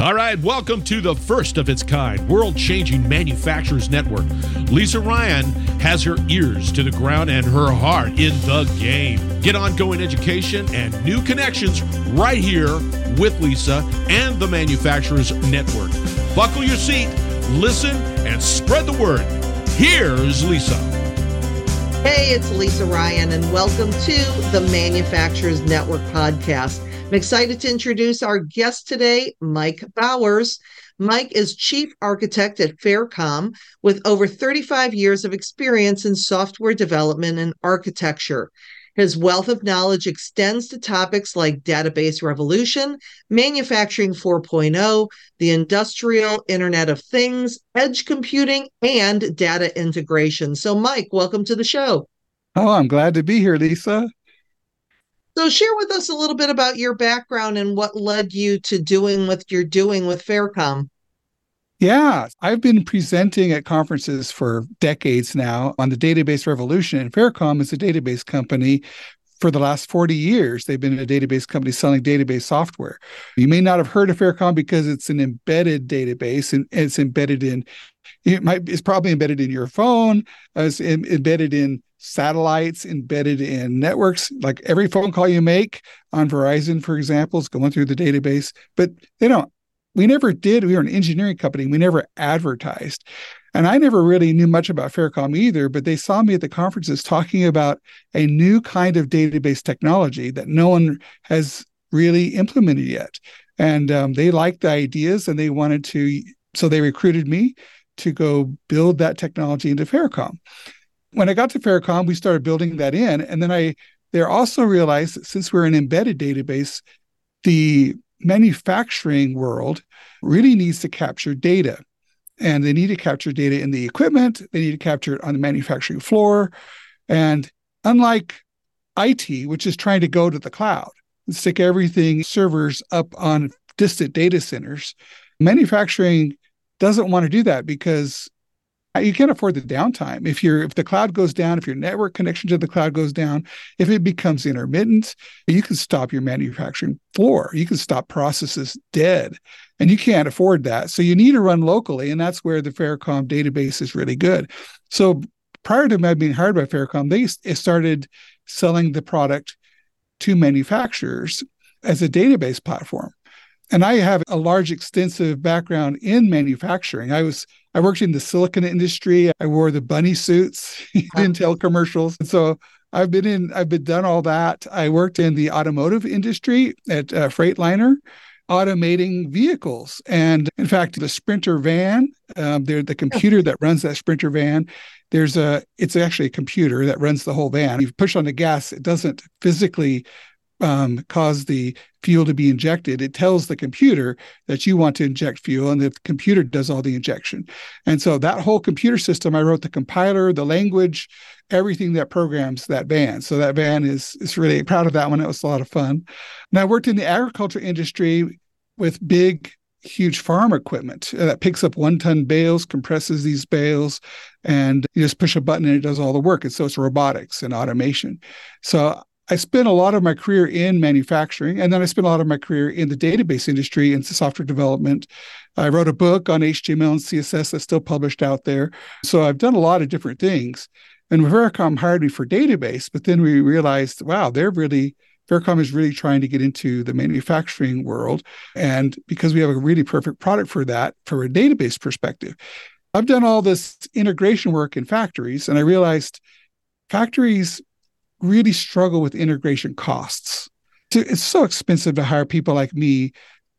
All right, welcome to the first of its kind world changing manufacturers network. Lisa Ryan has her ears to the ground and her heart in the game. Get ongoing education and new connections right here with Lisa and the Manufacturers Network. Buckle your seat, listen, and spread the word. Here's Lisa. Hey, it's Lisa Ryan, and welcome to the Manufacturers Network podcast. I'm excited to introduce our guest today, Mike Bowers. Mike is Chief Architect at Faircom with over 35 years of experience in software development and architecture. His wealth of knowledge extends to topics like database revolution, manufacturing 4.0, the industrial Internet of Things, edge computing, and data integration. So, Mike, welcome to the show. Oh, I'm glad to be here, Lisa. So, share with us a little bit about your background and what led you to doing what you're doing with Faircom. Yeah, I've been presenting at conferences for decades now on the database revolution, and Faircom is a database company. For the last 40 years, they've been a database company selling database software. You may not have heard of Faircom because it's an embedded database and it's embedded in, it might, it's probably embedded in your phone, it's embedded in satellites embedded in networks. Like every phone call you make on Verizon, for example, is going through the database. But they don't. We never did. We were an engineering company. We never advertised. And I never really knew much about Faircom either, but they saw me at the conferences talking about a new kind of database technology that no one has really implemented yet. And um, they liked the ideas and they wanted to, so they recruited me to go build that technology into Faircom when I got to Faircom, we started building that in. And then I there also realized that since we're an embedded database, the manufacturing world really needs to capture data. And they need to capture data in the equipment, they need to capture it on the manufacturing floor. And unlike IT, which is trying to go to the cloud and stick everything servers up on distant data centers, manufacturing doesn't want to do that because Uh, you can't afford the downtime. If you're if the cloud goes down if your network connection to the cloud goes down if it becomes intermittent you can stop your manufacturing floor. You can stop processes dead and you can't afford that. So you need to run locally and that's where the faircom database is really good. So prior to my being hired by faircom they started selling the product to manufacturers as a database platform and I have a large, extensive background in manufacturing. I was I worked in the silicon industry. I wore the bunny suits, in Intel commercials. And so I've been in, I've been done all that. I worked in the automotive industry at uh, Freightliner, automating vehicles. And in fact, the Sprinter van, um, they're the computer that runs that Sprinter van. There's a, it's actually a computer that runs the whole van. You push on the gas, it doesn't physically um, cause the fuel to be injected, it tells the computer that you want to inject fuel, and the computer does all the injection. And so that whole computer system, I wrote the compiler, the language, everything that programs that van. So that van is is really proud of that one. It was a lot of fun. And I worked in the agriculture industry with big huge farm equipment that picks up one ton bales, compresses these bales, and you just push a button and it does all the work. And so it's robotics and automation. So I spent a lot of my career in manufacturing, and then I spent a lot of my career in the database industry and software development. I wrote a book on HTML and CSS that's still published out there. So I've done a lot of different things. And Faircom hired me for database, but then we realized, wow, they're really Faircom is really trying to get into the manufacturing world. And because we have a really perfect product for that from a database perspective, I've done all this integration work in factories, and I realized factories really struggle with integration costs. It's so expensive to hire people like me,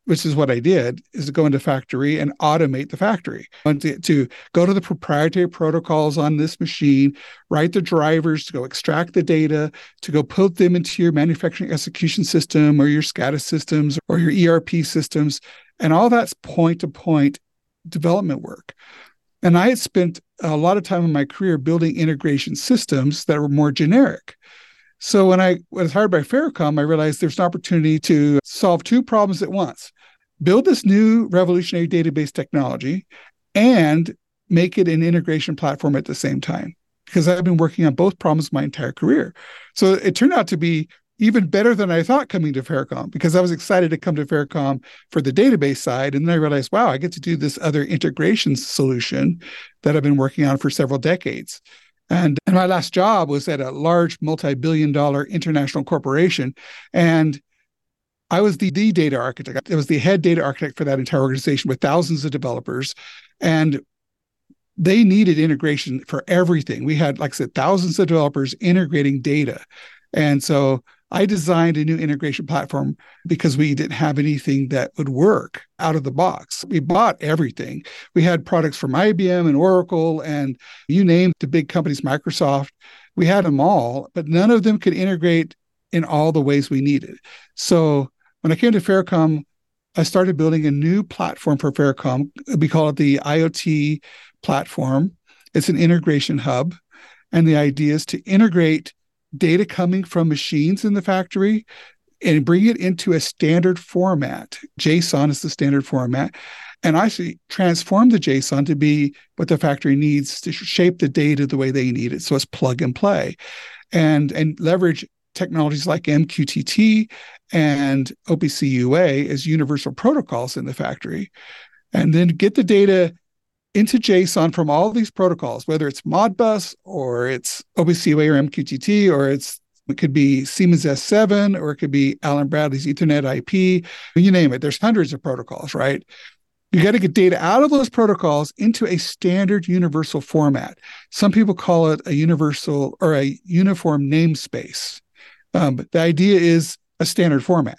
which is what I did, is to go into factory and automate the factory. And to, to go to the proprietary protocols on this machine, write the drivers to go extract the data, to go put them into your manufacturing execution system or your SCADA systems or your ERP systems. And all that's point to point development work. And I had spent a lot of time in my career building integration systems that were more generic. So when I was hired by Faircom, I realized there's an opportunity to solve two problems at once build this new revolutionary database technology and make it an integration platform at the same time because I've been working on both problems my entire career. So it turned out to be even better than I thought coming to Faircom because I was excited to come to Faircom for the database side. And then I realized, wow, I get to do this other integration solution that I've been working on for several decades. And, and my last job was at a large multi billion dollar international corporation. And I was the, the data architect. I was the head data architect for that entire organization with thousands of developers. And they needed integration for everything. We had, like I said, thousands of developers integrating data. And so I designed a new integration platform because we didn't have anything that would work out of the box. We bought everything. We had products from IBM and Oracle and you name the big companies, Microsoft. We had them all, but none of them could integrate in all the ways we needed. So when I came to Faircom, I started building a new platform for Faircom. We call it the IoT platform. It's an integration hub. And the idea is to integrate data coming from machines in the factory and bring it into a standard format. JSON is the standard format. And I actually transform the JSON to be what the factory needs to shape the data the way they need it. So it's plug and play and, and leverage technologies like MQTT and OPC UA as universal protocols in the factory. And then get the data into JSON from all these protocols, whether it's Modbus or it's OPC UA or MQTT or it's it could be Siemens S7 or it could be Allen Bradley's Ethernet IP. You name it. There's hundreds of protocols, right? You got to get data out of those protocols into a standard universal format. Some people call it a universal or a uniform namespace. Um, but the idea is a standard format.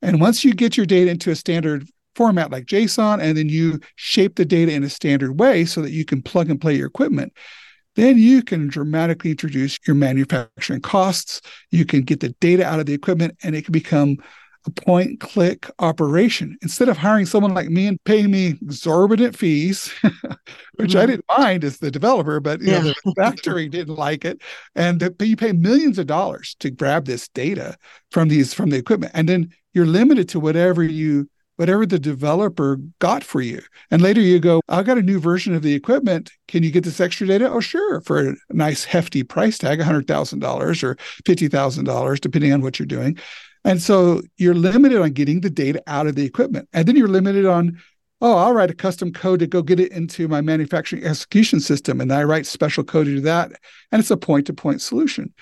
And once you get your data into a standard format like JSON, and then you shape the data in a standard way so that you can plug and play your equipment, then you can dramatically introduce your manufacturing costs. You can get the data out of the equipment and it can become a point click operation. Instead of hiring someone like me and paying me exorbitant fees, which mm-hmm. I didn't mind as the developer, but you yeah. know, the factory didn't like it. And the, you pay millions of dollars to grab this data from these from the equipment. And then you're limited to whatever you whatever the developer got for you. And later you go, I've got a new version of the equipment. Can you get this extra data? Oh, sure, for a nice hefty price tag, $100,000 or $50,000, depending on what you're doing. And so you're limited on getting the data out of the equipment. And then you're limited on, oh, I'll write a custom code to go get it into my manufacturing execution system. And I write special code to do that. And it's a point to point solution.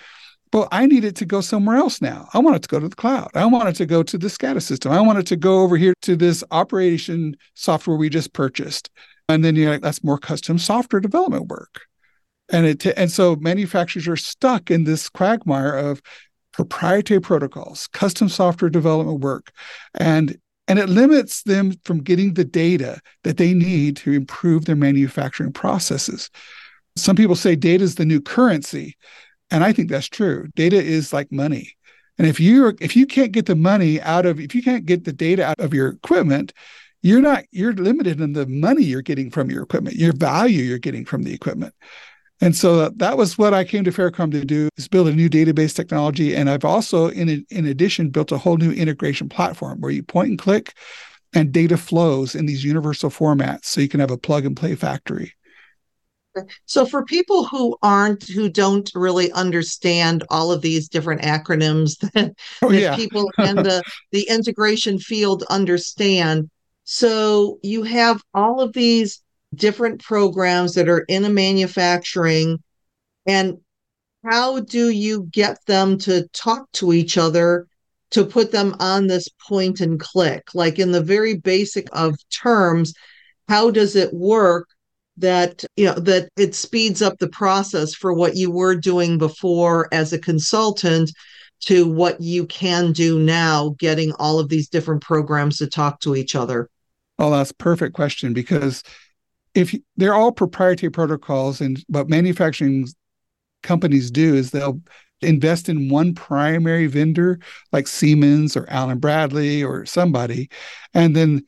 Well, I need it to go somewhere else now. I want it to go to the cloud. I want it to go to the SCADA system. I want it to go over here to this operation software we just purchased. And then you're like, that's more custom software development work. And it and so manufacturers are stuck in this quagmire of proprietary protocols, custom software development work, and and it limits them from getting the data that they need to improve their manufacturing processes. Some people say data is the new currency. And I think that's true. Data is like money. And if you if you can't get the money out of if you can't get the data out of your equipment, you're not you're limited in the money you're getting from your equipment, your value you're getting from the equipment. And so that was what I came to Faircom to do is build a new database technology. And I've also, in, in addition, built a whole new integration platform where you point and click and data flows in these universal formats so you can have a plug and play factory. So for people who aren't who don't really understand all of these different acronyms that, oh, that yeah. people in the the integration field understand. So you have all of these different programs that are in a manufacturing and how do you get them to talk to each other to put them on this point and click like in the very basic of terms how does it work that you know that it speeds up the process for what you were doing before as a consultant to what you can do now getting all of these different programs to talk to each other. Oh that's a perfect question because if you, they're all proprietary protocols and what manufacturing companies do is they'll invest in one primary vendor like Siemens or Allen Bradley or somebody. And then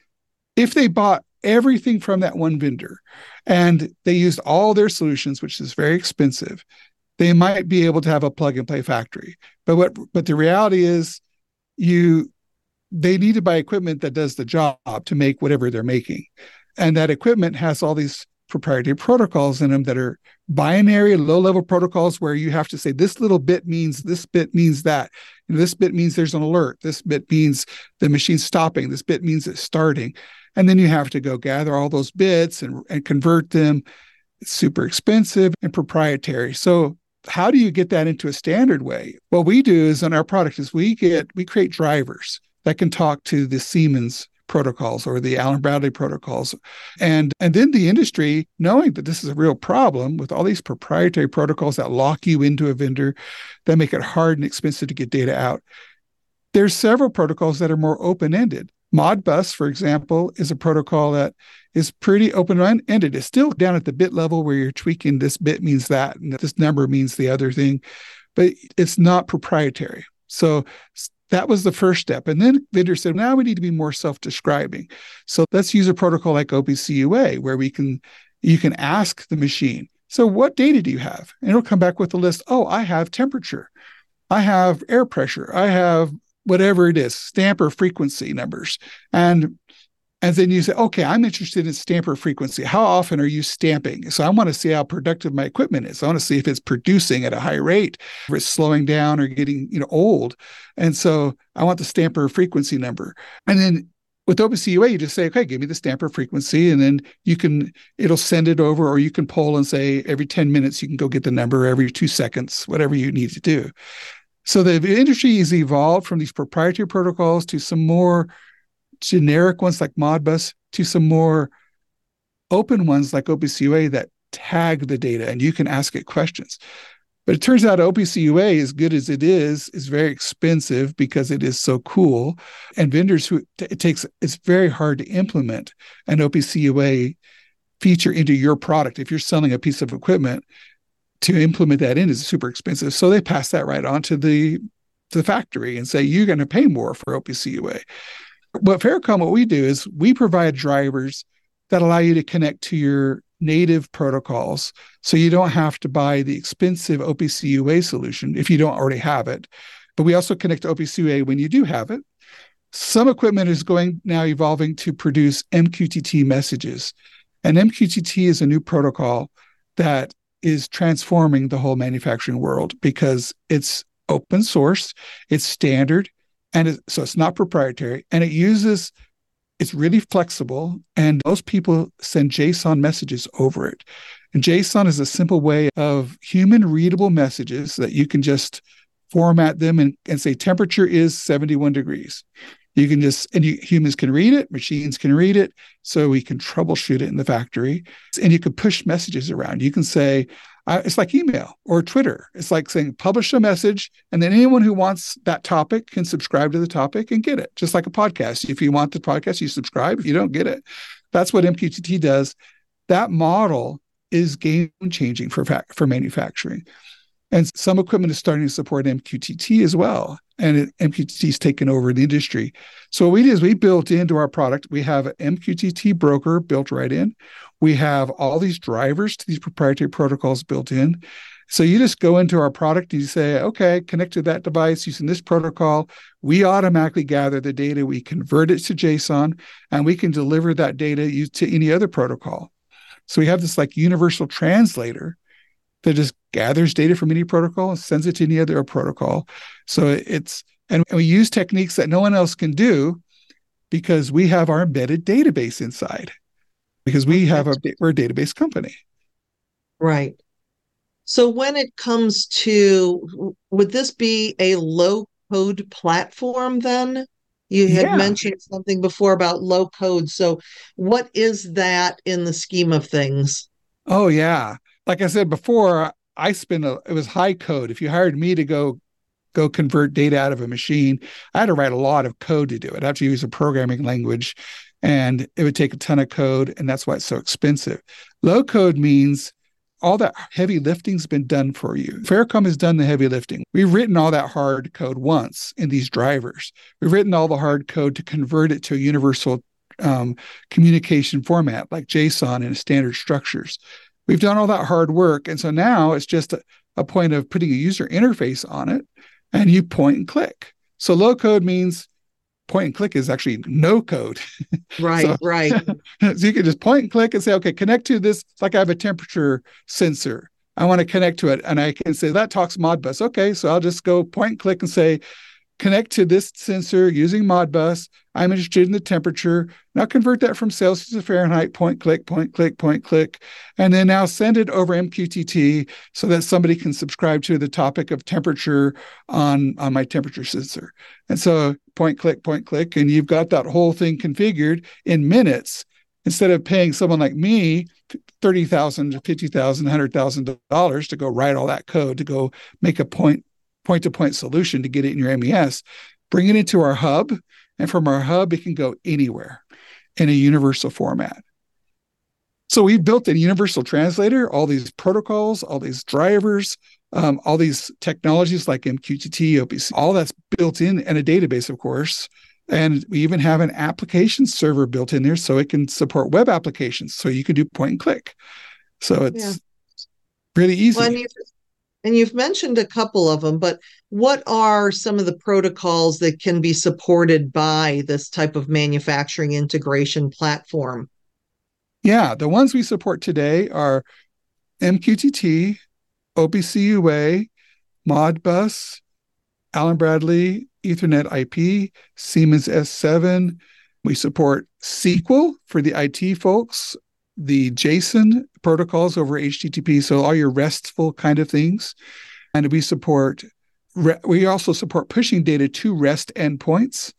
if they bought everything from that one vendor and they used all their solutions which is very expensive they might be able to have a plug and play factory but what but the reality is you they need to buy equipment that does the job to make whatever they're making and that equipment has all these proprietary protocols in them that are binary low level protocols where you have to say this little bit means this bit means that this bit means there's an alert. This bit means the machine's stopping. This bit means it's starting. And then you have to go gather all those bits and, and convert them. It's super expensive and proprietary. So how do you get that into a standard way? What we do is on our product is we get we create drivers that can talk to the Siemens protocols or the Allen Bradley protocols. And and then the industry, knowing that this is a real problem with all these proprietary protocols that lock you into a vendor, that make it hard and expensive to get data out. There's several protocols that are more open-ended. Modbus, for example, is a protocol that is pretty open-ended. It's still down at the bit level where you're tweaking this bit means that, and this number means the other thing, but it's not proprietary. So that was the first step. And then vendors said, now we need to be more self-describing. So let's use a protocol like OPC UA where we can you can ask the machine, so what data do you have? And it'll come back with a list. Oh, I have temperature. I have air pressure. I have whatever it is, stamper frequency numbers. And and then you say, okay, I'm interested in stamper frequency. How often are you stamping? So I want to see how productive my equipment is. I want to see if it's producing at a high rate, if it's slowing down or getting, you know, old. And so I want the stamper frequency number. And then with OPC UA, you just say, okay, give me the stamper frequency, and then you can it'll send it over, or you can poll and say every 10 minutes you can go get the number, every two seconds, whatever you need to do. So the industry has evolved from these proprietary protocols to some more generic ones like Modbus to some more open ones like OPC UA that tag the data and you can ask it questions. But it turns out OPC UA, as good as it is, is very expensive because it is so cool. And vendors who it takes, it's very hard to implement an OPC UA feature into your product. If you're selling a piece of equipment, to implement that in is super expensive. So they pass that right on to the to the factory and say you're going to pay more for OPC UA. But Faircom, what we do is we provide drivers that allow you to connect to your native protocols, so you don't have to buy the expensive OPC UA solution if you don't already have it. But we also connect to OPC UA when you do have it. Some equipment is going now evolving to produce MQTT messages, and MQTT is a new protocol that is transforming the whole manufacturing world because it's open source, it's standard, and it, so it's not proprietary, and it uses it's really flexible, and most people send JSON messages over it. And JSON is a simple way of human readable messages that you can just format them and, and say temperature is 71 degrees. You can just, and you, humans can read it, machines can read it. So we can troubleshoot it in the factory. And you can push messages around. You can say, it's like email or Twitter. It's like saying, publish a message, and then anyone who wants that topic can subscribe to the topic and get it, just like a podcast. If you want the podcast, you subscribe. If you don't get it, that's what MQTT does. That model is game changing for, for manufacturing. And some equipment is starting to support MQTT as well. And it, MQTT is taken over the industry. So what we did is we built into our product, we have an MQTT broker built right in. We have all these drivers to these proprietary protocols built in. So you just go into our product and you say, okay, connect to that device using this protocol. We automatically gather the data, we convert it to JSON, and we can deliver that data to any other protocol. So we have this like universal translator that just gathers data from any protocol and sends it to any other protocol. So it's and we use techniques that no one else can do because we have our embedded database inside because we have a we're a database company. Right. So when it comes to would this be a low code platform then? You had yeah. mentioned something before about low code. So what is that in the scheme of things? Oh yeah like I said before, I spent a, it was high code. If you hired me to go go convert data out of a machine, I had to write a lot of code to do it. I have to use a programming language and it would take a ton of code and that's why it's so expensive. Low code means all that heavy lifting's been done for you. Faircom has done the heavy lifting. We've written all that hard code once in these drivers. We've written all the hard code to convert it to a universal um, communication format like JSON and standard structures. We've done all that hard work. And so now it's just a, a point of putting a user interface on it and you point and click. So low code means point and click is actually no code. Right, so, right. so you can just point and click and say, okay, connect to this. It's like I have a temperature sensor. I want to connect to it. And I can say that talks Modbus. Okay, so I'll just go point and click and say, connect to this sensor using Modbus. I'm interested in the temperature. Now convert that from Celsius to Fahrenheit, point click, point click, point click, and then now send it over MQTT so that somebody can subscribe to the topic of temperature on, on my temperature sensor. And so point click, point click, and you've got that whole thing configured in minutes instead of paying someone like me thirty thousand fifty thousand, hundred thousand dollars to go write all that code to go make a point point to point solution to get it in your MES, bring it into our hub, and from our hub it can go anywhere in a universal format. So we built a universal translator, all these protocols, all these drivers, um, all these technologies like MQTT, OPC, all that's built in and a database, of course, and we even have an application server built in there so it can support web applications. So you can do point and click. So it's yeah. really easy. Well, and, you've, and you've mentioned a couple of them, but what are some of the protocols that can be supported by this type of manufacturing integration platform? Yeah, the ones we support today are MQTT, OPC UA, Modbus, Allen Bradley, Ethernet IP, Siemens S7. We support SQL for the IT folks, the JSON protocols over HTTP, so all your RESTful kind of things. And we support, we also support pushing data to REST endpoints.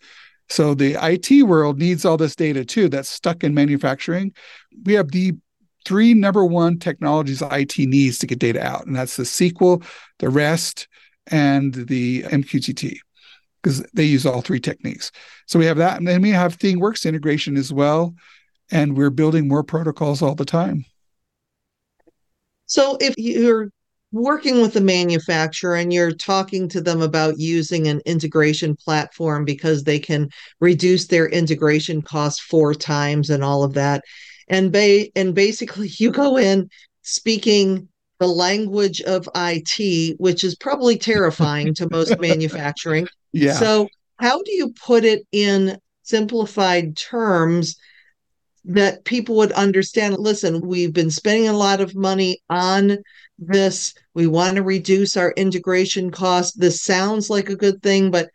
So the IT world needs all this data too that's stuck in manufacturing. We have the three number one technologies IT needs to get data out, and that's the SQL, the REST, and the MQTT because they use all three techniques. So we have that. And then we have ThingWorx integration as well. And we're building more protocols all the time. So if you're working with a manufacturer and you're talking to them about using an integration platform because they can reduce their integration costs four times and all of that. And ba- and basically you go in speaking the language of IT, which is probably terrifying to most manufacturing. Yeah. So, how do you put it in simplified terms that people would understand? Listen, we've been spending a lot of money on this. We want to reduce our integration costs. This sounds like a good thing, but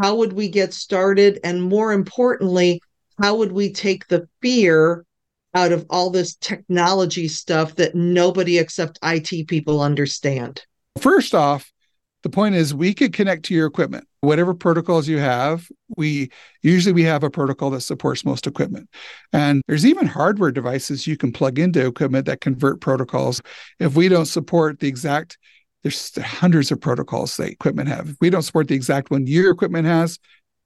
how would we get started? And more importantly, how would we take the fear out of all this technology stuff that nobody except IT people understand? First off, the point is we could connect to your equipment whatever protocols you have we usually we have a protocol that supports most equipment and there's even hardware devices you can plug into equipment that convert protocols if we don't support the exact there's hundreds of protocols that equipment have if we don't support the exact one your equipment has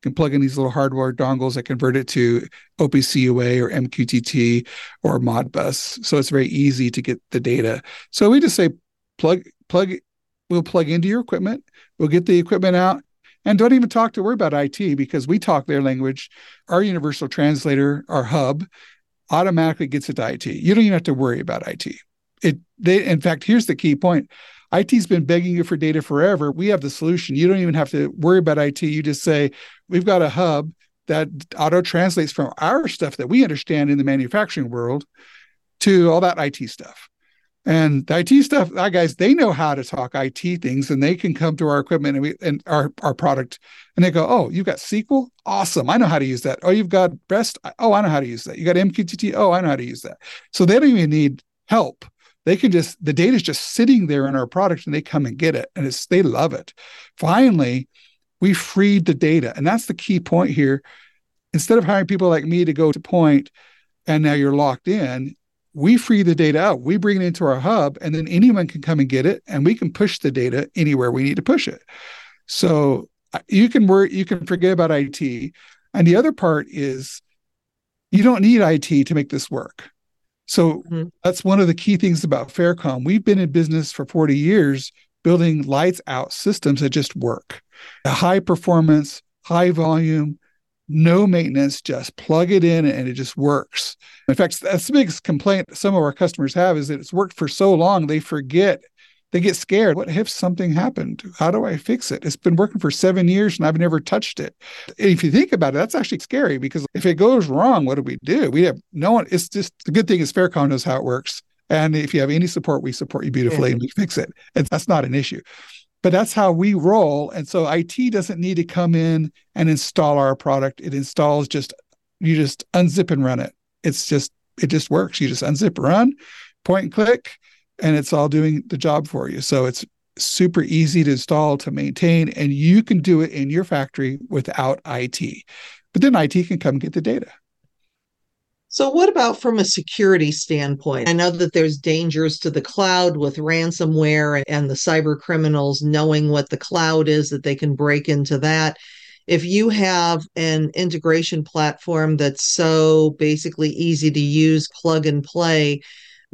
you can plug in these little hardware dongles that convert it to OPCUA or MQTT or Modbus. So it's very easy to get the data. So we just say plug plug we'll plug into your equipment, we'll get the equipment out, and don't even talk to worry about IT because we talk their language. Our universal translator, our hub, automatically gets it to IT. You don't even have to worry about IT. It they in fact, here's the key point. IT's been begging you for data forever. We have the solution. You don't even have to worry about IT. You just say, we've got a hub that auto translates from our stuff that we understand in the manufacturing world to all that IT stuff. And the IT stuff, that guys, they know how to talk IT things and they can come to our equipment and we and our, our product and they go, Oh, you've got SQL? Awesome. I know how to use that. Oh, you've got REST. Oh, I know how to use that. You got MQTT. Oh, I know how to use that. So they don't even need help. They can just the data is just sitting there in our product and they come and get it. And it's they love it. Finally, we freed the data. And that's the key point here. Instead of hiring people like me to go to point and now you're locked in, we free the data out. We bring it into our hub, and then anyone can come and get it, and we can push the data anywhere we need to push it. So uh, you can work, you can forget about IT. And the other part is you don't need IT to make this work. So mm-hmm. that's one of the key things about Faircom. We've been in business for 40 years building lights out systems that just work. A high performance, high volume, no maintenance, just plug it in and it just works. In fact, that's the biggest complaint some of our customers have is that it's worked for so long they forget. They get scared. What if something happened? How do I fix it? It's been working for seven years and I've never touched it. If you think about it, that's actually scary because if it goes wrong, what do we do? We have no one. It's just the good thing is Faircom knows how it works. And if you have any support, we support you beautifully and we fix it. And that's not an issue. But that's how we roll. And so IT doesn't need to come in and install our product. It installs just you just unzip and run it. It's just it just works. You just unzip, run, point and click, and it's all doing the job for you. So it's super easy to install, to maintain, and you can do it in your factory without IT. But then IT can come get the data. So, what about from a security standpoint? I know that there's dangers to the cloud with ransomware and the cyber criminals knowing what the cloud is, that they can break into that. If you have an integration platform that's so basically easy to use, plug and play,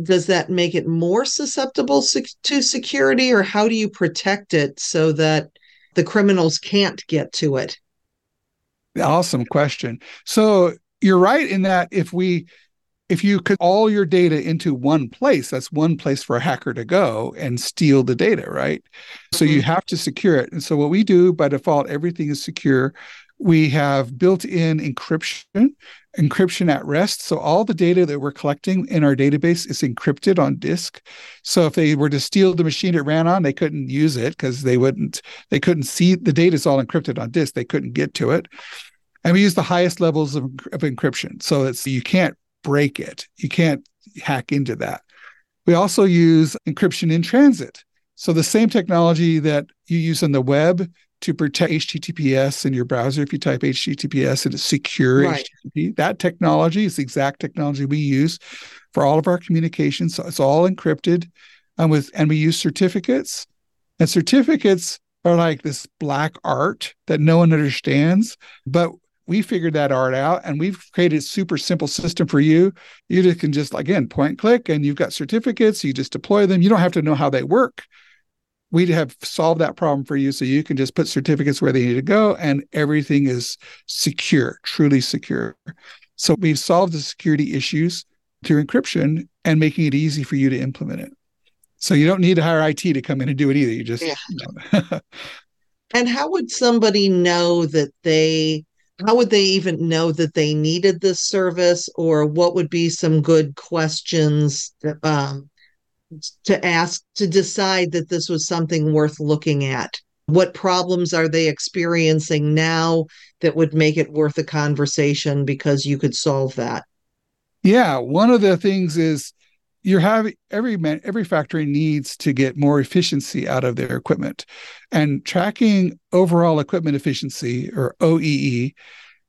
does that make it more susceptible to security, or how do you protect it so that the criminals can't get to it? Awesome question. So, you're right in that if we if you put all your data into one place, that's one place for a hacker to go and steal the data, right? So you mm-hmm. have to secure it. And so what we do by default, everything is secure. We have built-in encryption, encryption at rest. So all the data that we're collecting in our database is encrypted on disk. So if they were to steal the machine it ran on, they couldn't use it because they wouldn't, they couldn't see the data is all encrypted on disk. They couldn't get to it and we use the highest levels of, of encryption. So it's you can't break it. You can't hack into that. We also use encryption in transit. So the same technology that you use on the web to protect https in your browser if you type https and it's secure right. http that technology is the exact technology we use for all of our communications. So it's all encrypted and with and we use certificates. And certificates are like this black art that no one understands but we figured that art out and we've created a super simple system for you. You just can just again point click and you've got certificates, you just deploy them. You don't have to know how they work. We have solved that problem for you so you can just put certificates where they need to go and everything is secure, truly secure. So we've solved the security issues through encryption and making it easy for you to implement it. So you don't need to hire IT to come in and do it either. You just yeah. You know. and how would somebody know that they how would they even know that they needed this service? Or what would be some good questions um, to ask to decide that this was something worth looking at? What problems are they experiencing now that would make it worth a conversation because you could solve that? Yeah one of the things is you're having every man every factory needs to get more efficiency out of their equipment. And tracking overall equipment efficiency or oee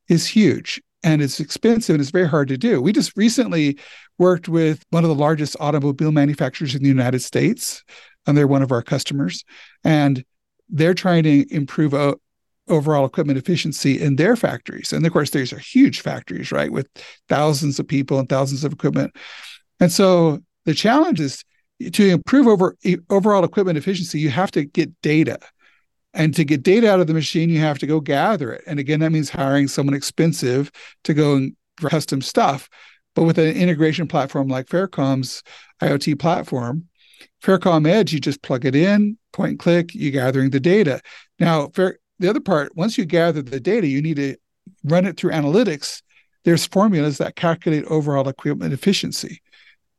is huge and it's expensive and it's very hard to do. We just recently worked with one of the largest automobile manufacturers in the united states and they're one of our customers and they're trying to improve o- overall equipment efficiency in their factories. And of course these are huge factories right with thousands of people and thousands of equipment and so the challenge is to improve over overall equipment efficiency, you have to get data. And to get data out of the machine, you have to go gather it. And again, that means hiring someone expensive to go and custom stuff. But with an integration platform like Faircom's IoT platform, Faircom Edge, you just plug it in, point and click, you're gathering the data. Now, Fair, the other part, once you gather the data, you need to run it through analytics. There's formulas that calculate overall equipment efficiency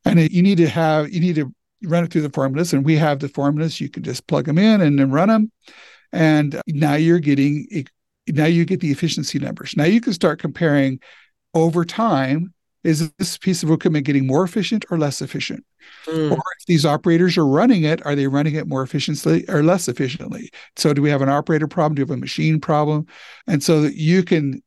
and it, you need to have you need to run it through the formulas. And we have the formulas. You can just plug them in and then run them. And now you're getting now you get the efficiency numbers. Now you can start comparing over time is this piece of equipment getting more efficient or less efficient? Mm. or if these operators are running it are they running it more efficiently or less efficiently? So do we have an operator problem? Do we have a machine problem? And so that you can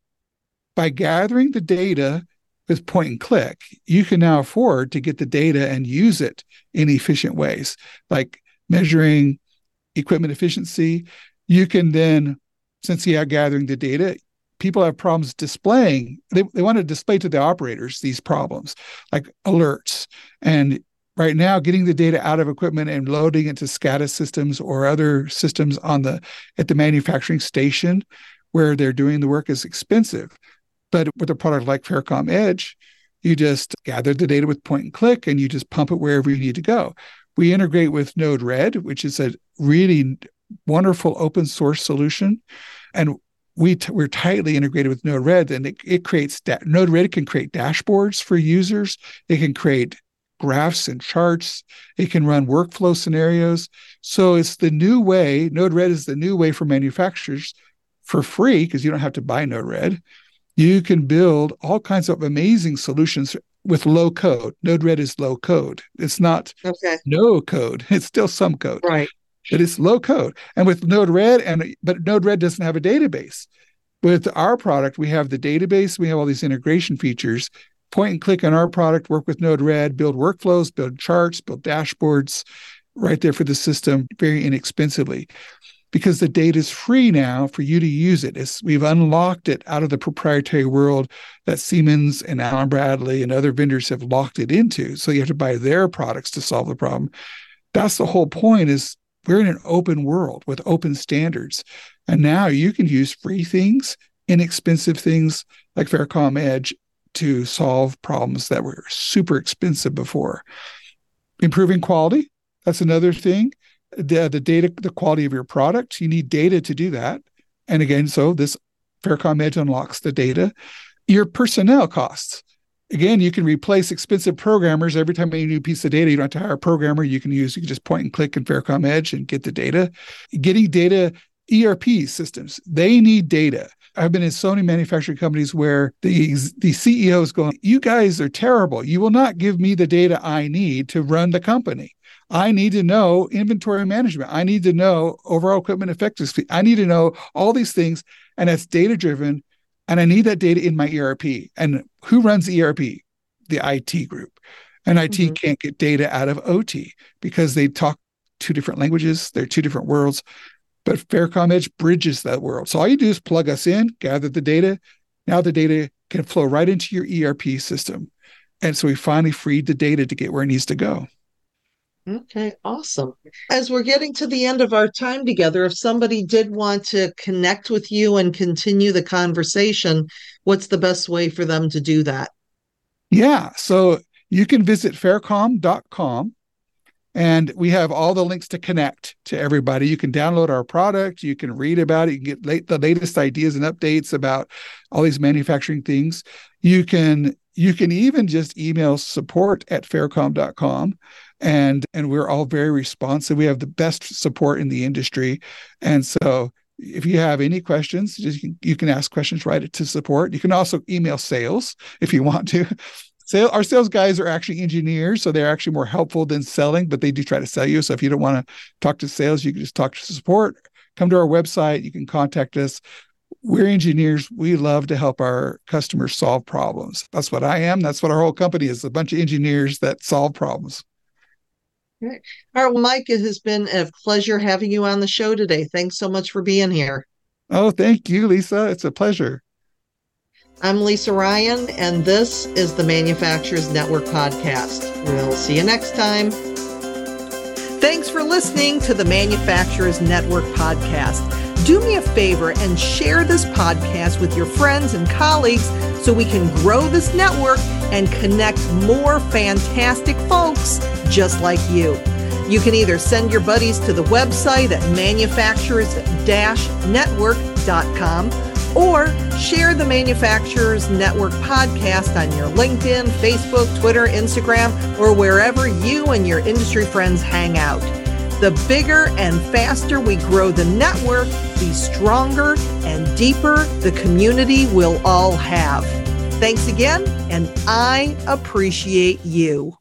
by gathering the data with point and click, you can now afford to get the data and use it in efficient ways, like measuring equipment efficiency. You can then, since you are gathering the data, people have problems displaying, they, they want to display to the operators these problems, like alerts. And right now, getting the data out of equipment and loading into SCADA systems or other systems on the at the manufacturing station where they're doing the work is expensive. But with a product like Faircom Edge, you just gather the data with point and click and you just pump it wherever you need to go. We integrate with Node-RED, which is a really wonderful open source solution. And we t- we're tightly integrated with Node-RED, and it, it creates da- Node-RED can create dashboards for users. It can create graphs and charts. It can run workflow scenarios. So it's the new way. Node-RED is the new way for manufacturers for free because you don't have to buy Node-RED. You can build all kinds of amazing solutions with low code. Node-RED is low code. It's not okay. no code. It's still some code. Right. But It is low code. And with Node-RED, and but Node-RED doesn't have a database. With our product, we have the database, we have all these integration features. Point and click on our product, work with Node-RED, build workflows, build charts, build dashboards right there for the system very inexpensively because the data is free now for you to use it. It's, we've unlocked it out of the proprietary world that Siemens and Allen Bradley and other vendors have locked it into. So you have to buy their products to solve the problem. That's the whole point is we're in an open world with open standards. And now you can use free things, inexpensive things like Faircom Edge to solve problems that were super expensive before. Improving quality, that's another thing the, the data, the quality of your product. You need data to do that. And again, so this Faircom Edge unlocks the data. Your personnel costs. Again, you can replace expensive programmers every time you need a new piece of data. You don't have to hire a programmer. You can use, you can just point and click in Faircom Edge and get the data. Getting data, ERP systems, they need data. I've been in so many manufacturing companies where the the CEO is going, "You guys are terrible. You will not give me the data I need to run the company." I need to know inventory management. I need to know overall equipment effectiveness. I need to know all these things. And that's data driven. And I need that data in my ERP. And who runs the ERP? The IT group. And IT mm-hmm. can't get data out of OT because they talk two different languages. They're two different worlds. But Faircom Edge bridges that world. So all you do is plug us in, gather the data. Now the data can flow right into your ERP system. And so we finally freed the data to get where it needs to go. Okay, awesome. As we're getting to the end of our time together, if somebody did want to connect with you and continue the conversation, what's the best way for them to do that? Yeah, so you can visit faircom.com and we have all the links to connect to everybody. You can download our product, you can read about it, you can get late, the latest ideas and updates about all these manufacturing things. You can you can even just email support at faircom.com and and we're all very responsive. We have the best support in the industry, and so if you have any questions, just you can ask questions right to support. You can also email sales if you want to. Sale, our sales guys are actually engineers, so they're actually more helpful than selling, but they do try to sell you. So if you don't want to talk to sales, you can just talk to support. Come to our website. You can contact us. We're engineers. We love to help our customers solve problems. That's what I am. That's what our whole company is a bunch of engineers that solve problems. All right. All right. Well, Mike, it has been a pleasure having you on the show today. Thanks so much for being here. Oh, thank you, Lisa. It's a pleasure. I'm Lisa Ryan, and this is the Manufacturers Network Podcast. We'll see you next time. Thanks for listening to the Manufacturers Network Podcast. Do me a favor and share this podcast with your friends and colleagues so we can grow this network and connect more fantastic folks just like you. You can either send your buddies to the website at manufacturers-network.com or share the Manufacturers Network podcast on your LinkedIn, Facebook, Twitter, Instagram, or wherever you and your industry friends hang out. The bigger and faster we grow the network, the stronger and deeper the community we'll all have. Thanks again, and I appreciate you.